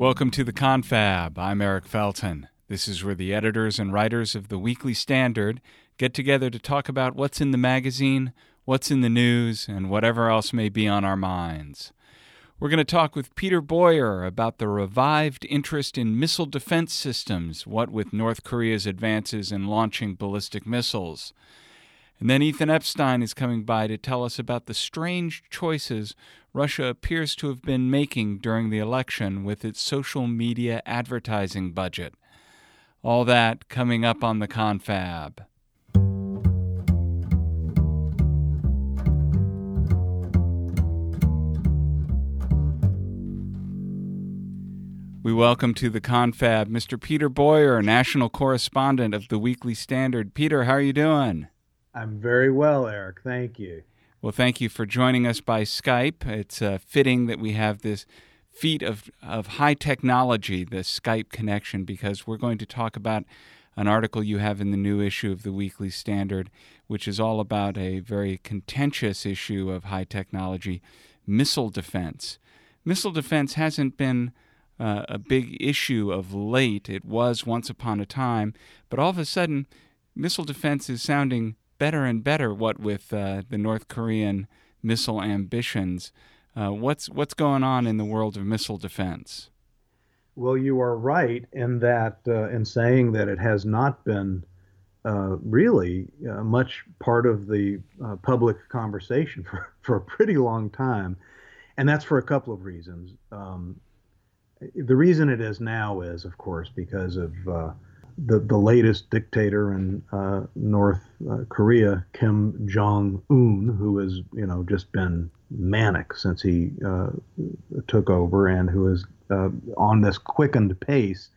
Welcome to the Confab. I'm Eric Felten. This is where the editors and writers of the Weekly Standard get together to talk about what's in the magazine, what's in the news, and whatever else may be on our minds. We're going to talk with Peter Boyer about the revived interest in missile defense systems, what with North Korea's advances in launching ballistic missiles. And then Ethan Epstein is coming by to tell us about the strange choices Russia appears to have been making during the election with its social media advertising budget. All that coming up on the confab. We welcome to the confab Mr. Peter Boyer, national correspondent of the Weekly Standard. Peter, how are you doing? I'm very well, Eric. Thank you. Well, thank you for joining us by Skype. It's uh, fitting that we have this feat of, of high technology, the Skype connection, because we're going to talk about an article you have in the new issue of the Weekly Standard, which is all about a very contentious issue of high technology missile defense. Missile defense hasn't been uh, a big issue of late. It was once upon a time, but all of a sudden, missile defense is sounding better and better. What with uh, the North Korean missile ambitions, uh, what's what's going on in the world of missile defense? Well, you are right in that uh, in saying that it has not been uh, really uh, much part of the uh, public conversation for, for a pretty long time, and that's for a couple of reasons. Um, the reason it is now is, of course, because of the, the latest dictator in uh, North uh, Korea, Kim Jong Un, who has you know just been manic since he uh, took over, and who is uh, on this quickened pace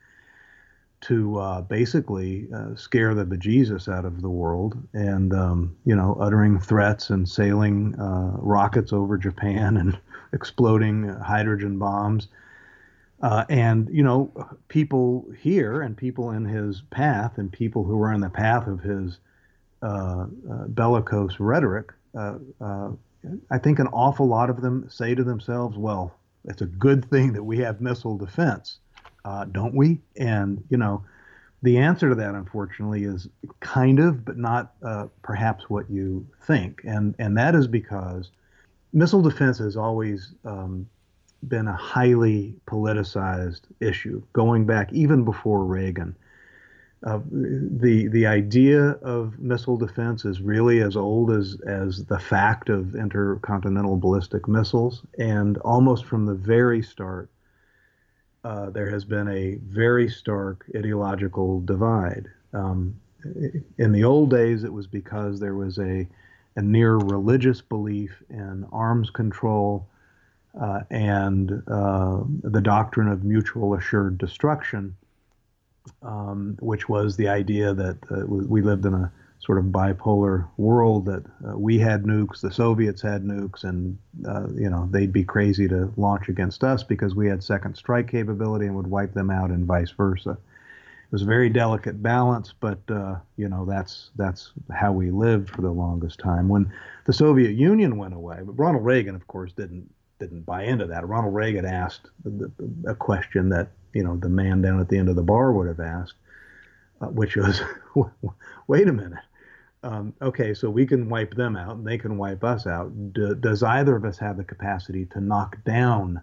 to uh, basically uh, scare the bejesus out of the world, and um, you know uttering threats and sailing rockets over Japan and exploding hydrogen bombs uh, and you know, people here and people in his path and people who are in the path of his uh, uh, bellicose rhetoric, uh, uh, I think an awful lot of them say to themselves, "Well, it's a good thing that we have missile defense, uh, don't we?" And you know, the answer to that, unfortunately, is kind of, but not perhaps what you think, and and that is because missile defense has always um, been a highly politicized issue going back even before Reagan. Uh, the the idea of missile defense is really as old as as the fact of intercontinental ballistic missiles, and almost from the very start, uh, there has been a very stark ideological divide. Um, in the old days, it was because there was a a near religious belief in arms control uh, and uh, the doctrine of mutual assured destruction, um, which was the idea that uh, we lived in a sort of bipolar world that uh, we had nukes, the Soviets had nukes, and uh, you know they'd be crazy to launch against us because we had second strike capability and would wipe them out, and vice versa. It was a very delicate balance, but uh, you know that's that's how we lived for the longest time. When the Soviet Union went away, but Ronald Reagan, of course, didn't didn't buy into that. Ronald Reagan asked a question that you know the man down at the end of the bar would have asked, uh, which was, "Wait a minute, um, okay, so we can wipe them out and they can wipe us out. Do, does either of us have the capacity to knock down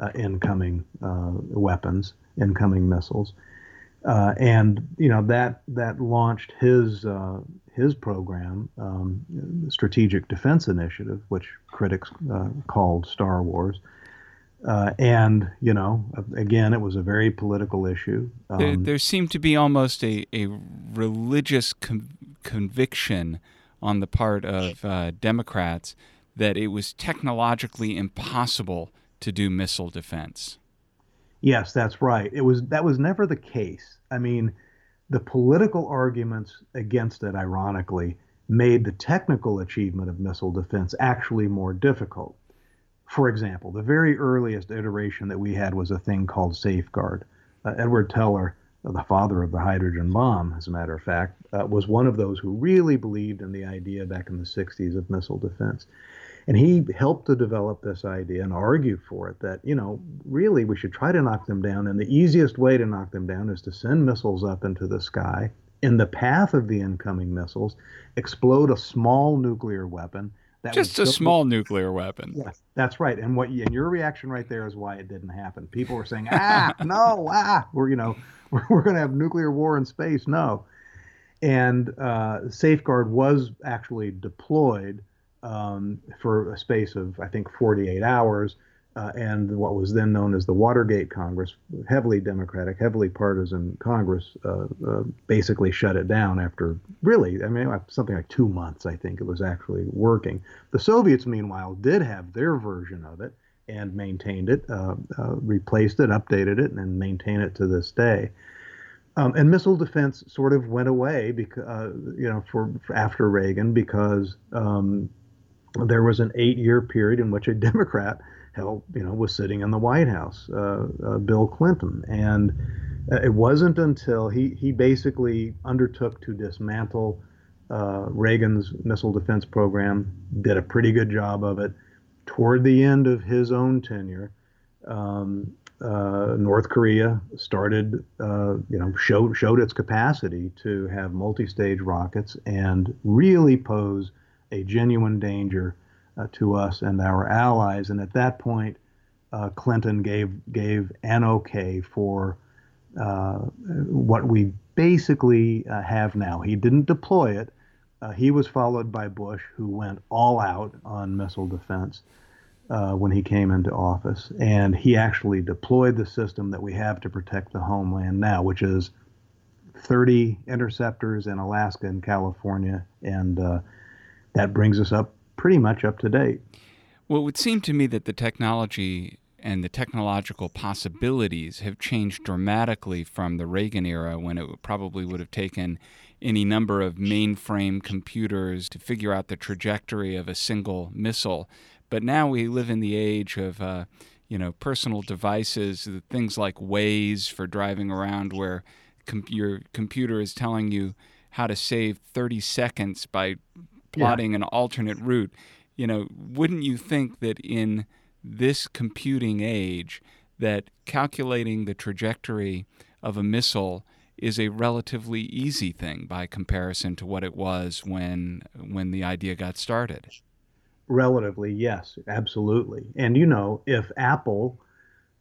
uh, incoming uh, weapons, incoming missiles?" Uh, and you know that that launched his uh, his program, um, Strategic Defense Initiative, which critics uh, called Star Wars. Uh, and you know, again, it was a very political issue. Um, there, there, seemed to be almost a, a religious com- conviction on the part of uh, Democrats that it was technologically impossible to do missile defense. Yes, that's right. It was that was never the case. I mean, the political arguments against it, ironically, made the technical achievement of missile defense actually more difficult. For example, the very earliest iteration that we had was a thing called Safeguard. Uh, Edward Teller, uh, the father of the hydrogen bomb, as a matter of fact, uh, was one of those who really believed in the idea back in the 60s of missile defense. And he helped to develop this idea and argue for it that, you know, really we should try to knock them down. And the easiest way to knock them down is to send missiles up into the sky in the path of the incoming missiles, explode a small nuclear weapon. That Just a small be, nuclear weapon. Yes, that's right. And what and your reaction right there is why it didn't happen. People were saying, ah, no, ah, we're you know we're, we're going to have nuclear war in space. No, and uh, Safeguard was actually deployed um, for a space of, I think, 48 hours. Uh, and what was then known as the Watergate Congress, heavily Democratic, heavily partisan Congress, uh, uh, basically shut it down after really, I mean, something like two months, I think it was actually working. The Soviets, meanwhile, did have their version of it and maintained it, uh, uh, replaced it, updated it, and maintain it to this day. Um, and missile defense sort of went away because, uh, you know, for, for, after Reagan because um, there was an eight-year period in which a Democrat held, you know, was sitting in the White House, uh, uh, Bill Clinton, and uh, it wasn't until he he basically undertook to dismantle uh, Reagan's missile defense program, did a pretty good job of it. Toward the end of his own tenure, um, uh, North Korea started, uh, you know, showed showed its capacity to have multi-stage rockets and really pose a genuine danger uh, to us and our allies. And at that point, uh, Clinton gave gave an okay for uh, what we basically uh, have now. He didn't deploy it. he was followed by Bush, who went all out on missile defense uh, when he came into office, and he actually deployed the system that we have to protect the homeland now, which is 30 interceptors in Alaska and California, and uh, that brings us up pretty much up to date. Well, it would seem to me that the technology and the technological possibilities have changed dramatically from the Reagan era when it probably would have taken any number of mainframe computers to figure out the trajectory of a single missile. But now we live in the age of, uh, you know, personal devices, things like Waze for driving around, where com- your computer is telling you how to save 30 seconds by plotting yeah. an alternate route. You know, wouldn't you think that in this computing age, that calculating the trajectory of a missile is a relatively easy thing by comparison to what it was when when the idea got started. Relatively, yes, absolutely. And you know, if Apple,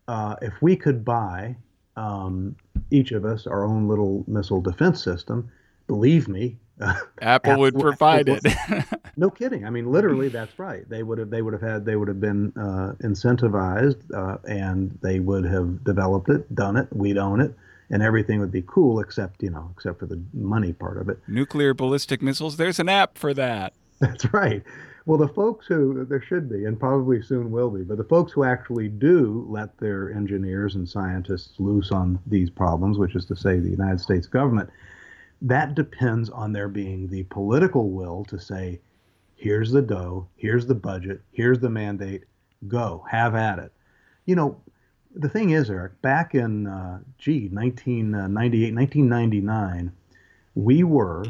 uh, if we could buy um, each of us our own little missile defense system, believe me, Apple, Apple, would provide Apple, it. no kidding. I mean, literally, that's right. They would have. They would have had. They would have been uh, incentivized, uh, and they would have developed it, done it. We'd own it, and everything would be cool, except you know, except for the money part of it. Nuclear ballistic missiles. There's an app for that. That's right. Well, the folks who, there should be, and probably soon will be, but the folks who actually do let their engineers and scientists loose on these problems, which is to say the United States government, that depends on there being the political will to say, here's the dough, here's the budget, here's the mandate, go, have at it. You know, the thing is, Eric, back in, uh, gee, 1998, 1999, we were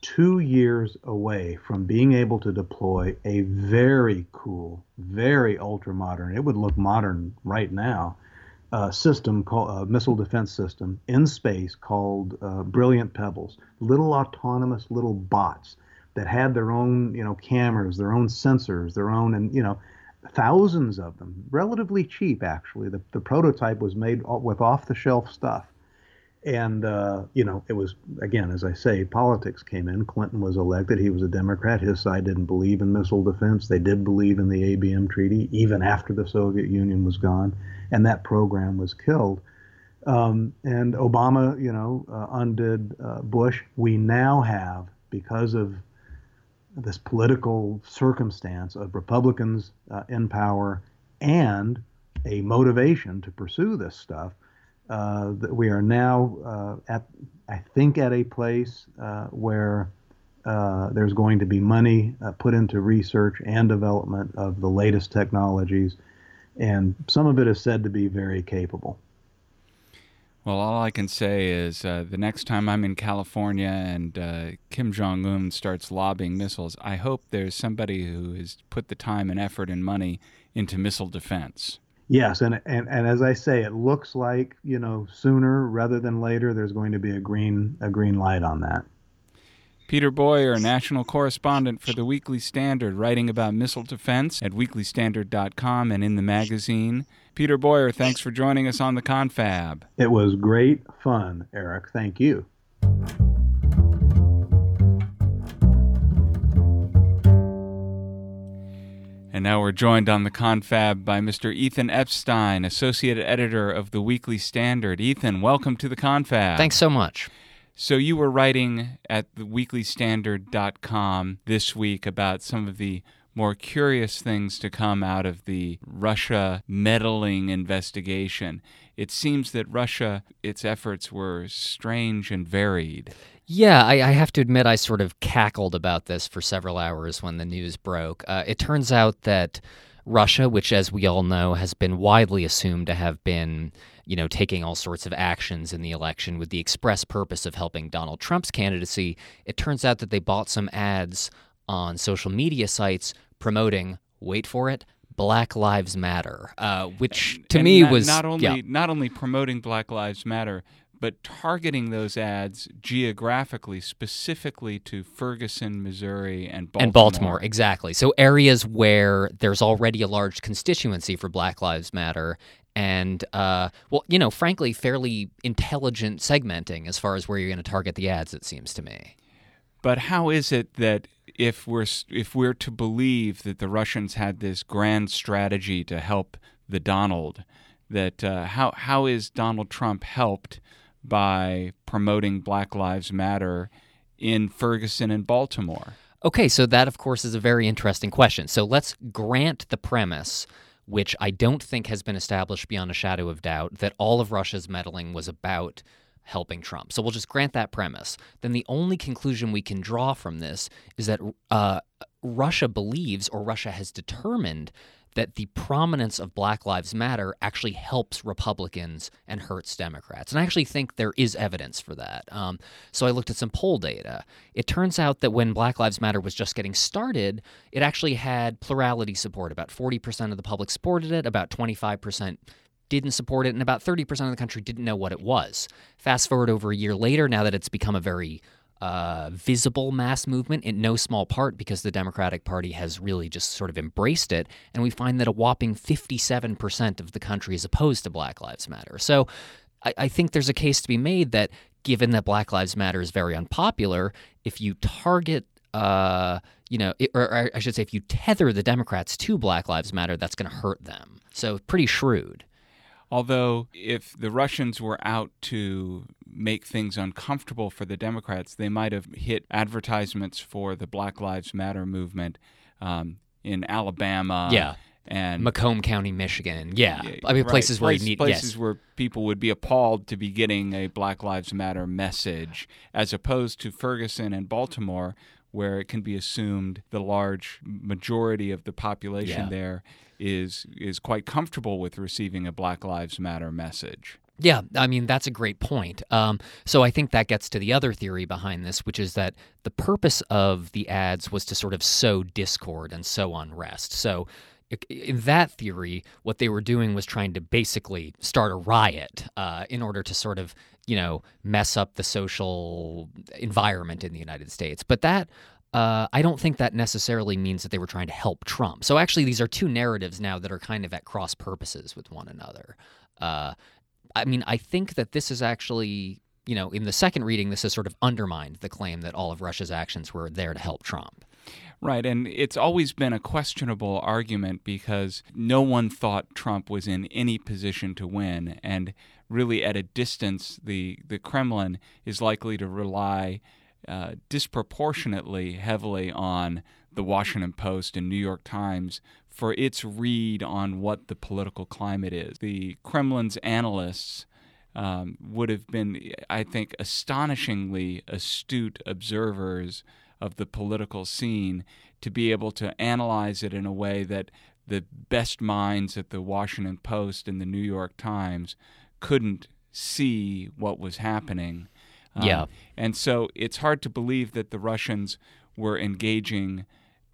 two years away from being able to deploy a very cool, very ultra modern, it would look modern right now, uh, system called uh, missile defense system in space called uh, Brilliant Pebbles, little autonomous little bots that had their own, you know, cameras, their own sensors, their own, and you know, thousands of them, relatively cheap actually. The, the prototype was made with off-the-shelf stuff and uh, you know it was again as i say politics came in. Clinton was elected. He was a democrat. His side didn't believe in missile defense. They did believe in the abm treaty even after the soviet union was gone. And that program was killed. Um, and obama you know uh, undid uh, bush. We now have because of this political circumstance of republicans uh, in power and a motivation to pursue this stuff uh, we are now uh, at, I think, at a place uh, where uh, there's going to be money uh, put into research and development of the latest technologies, and some of it is said to be very capable. Well, all I can say is uh, the next time I'm in California and Kim Jong un starts lobbing missiles, I hope there's somebody who has put the time and effort and money into missile defense. Yes, and, and and as I say, it looks like you know sooner rather than later there's going to be a green a green light on that. Peter Boyer, national correspondent for the Weekly Standard, writing about missile defense at weeklystandard.com and in the magazine. Peter Boyer, thanks for joining us on the Confab. It was great fun, Eric. Thank you. Now we're joined on the confab by Mr. Ethan Epstein, associate editor of the Weekly Standard. Ethan, welcome to the confab. Thanks so much. So you were writing at the weeklystandard.com this week about some of the more curious things to come out of the Russia meddling investigation. It seems that Russia, its efforts were strange and varied. Yeah, I, I, have to admit, I sort of cackled about this for several hours when the news broke. Uh, it turns out that Russia, which, as we all know, has been widely assumed to have been you know, taking all sorts of actions in the election with the express purpose of helping Donald Trump's candidacy, it turns out that they bought some ads on social media sites promoting, wait for it, Black Lives Matter, uh, which to and me not, was not only yeah. not only promoting Black Lives Matter, but targeting those ads geographically, specifically to Ferguson, Missouri, and Baltimore. And Baltimore, exactly. So areas where there's already a large constituency for Black Lives Matter, and uh, well, you know, frankly, fairly intelligent segmenting as far as where you're going to target the ads. It seems to me. But how is it that if we're if we're to believe that the Russians had this grand strategy to help the Donald, that uh, how how is Donald Trump helped by promoting Black Lives Matter in Ferguson and Baltimore? Okay, so that of course is a very interesting question. So let's grant the premise which I don't think has been established beyond a shadow of doubt, that all of Russia's meddling was about helping Trump. So we'll just grant that premise. Then the only conclusion we can draw from this is that uh, Russia believes, or Russia has determined, that the prominence of Black Lives Matter actually helps Republicans and hurts Democrats. And I actually think there is evidence for that. Um, so I looked at some poll data. It turns out that when Black Lives Matter was just getting started, it actually had plurality support. About 40% of the public supported it, about 25% didn't support it, and about 30% of the country didn't know what it was. Fast forward over a year later, now that it's become a very uh, visible mass movement in no small part because the Democratic Party has really just sort of embraced it. And we find that a whopping 57% of the country is opposed to Black Lives Matter. So I, I think there's a case to be made that given that Black Lives Matter is very unpopular, if you target uh, you know, it, or I should say, if you tether the Democrats to Black Lives Matter, that's going to hurt them. So, pretty shrewd. Although, if the Russians were out to make things uncomfortable for the Democrats, they might have hit advertisements for the Black Lives Matter movement um, in Alabama. Yeah. And Macomb County, Michigan. Yeah. I mean, right. places where Place, you need. Places yes. where people would be appalled to be getting a Black Lives Matter message, as opposed to Ferguson and Baltimore, where it can be assumed the large majority of the population Yeah. there is is quite comfortable with receiving a Black Lives Matter message. Yeah, I mean, that's a great point. Um, so I think that gets to the other theory behind this, which is that the purpose of the ads was to sort of sow discord and sow unrest. So in that theory, what they were doing was trying to basically start a riot uh, in order to sort of, you know, mess up the social environment in the United States. But that uh, I don't think that necessarily means that they were trying to help Trump. So actually, these are two narratives now that are kind of at cross purposes with one another. Uh, I mean, I think that this is actually, you know, in the second reading, this has sort of undermined the claim that all of Russia's actions were there to help Trump. Right, and it's always been a questionable argument because no one thought Trump was in any position to win, and really at a distance, the the Kremlin is likely to rely uh, disproportionately heavily on the Washington Post and New York Times for its read on what the political climate is. The Kremlin's analysts um, would have been, I think, astonishingly astute observers of the political scene to be able to analyze it in a way that the best minds at the Washington Post and the New York Times couldn't see what was happening. Um, yeah. And so it's hard to believe that the Russians were engaging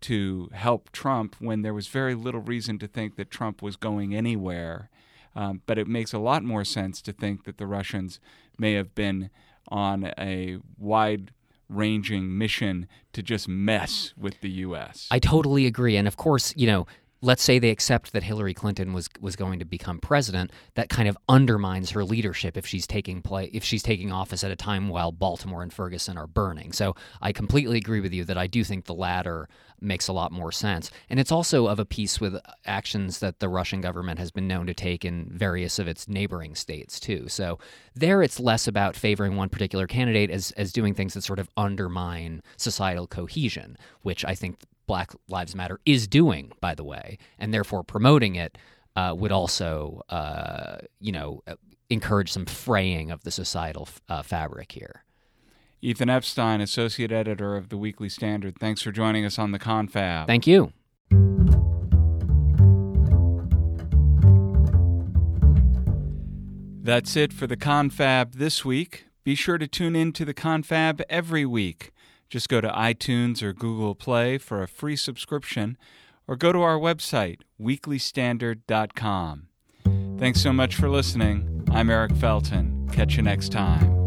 to help Trump when there was very little reason to think that Trump was going anywhere. Um, but it makes a lot more sense to think that the Russians may have been on a wide ranging mission to just mess with the U.S. I totally agree. And of course, you know, let's say they accept that Hillary Clinton was was going to become president, that kind of undermines her leadership if she's taking play if she's taking office at a time while Baltimore and Ferguson are burning. So I completely agree with you that I do think the latter makes a lot more sense. And it's also of a piece with actions that the Russian government has been known to take in various of its neighboring states too. So there it's less about favoring one particular candidate as as doing things that sort of undermine societal cohesion, which I think Black Lives Matter is doing, by the way, and therefore promoting it uh, would also, uh, you know, encourage some fraying of the societal uh, fabric here. Ethan Epstein, associate editor of the Weekly Standard. Thanks for joining us on the Confab. Thank you. That's it for the Confab this week. Be sure to tune in to the Confab every week. Just go to iTunes or Google Play for a free subscription or go to our website, weeklystandard.com. Thanks so much for listening. I'm Eric Felten. Catch you next time.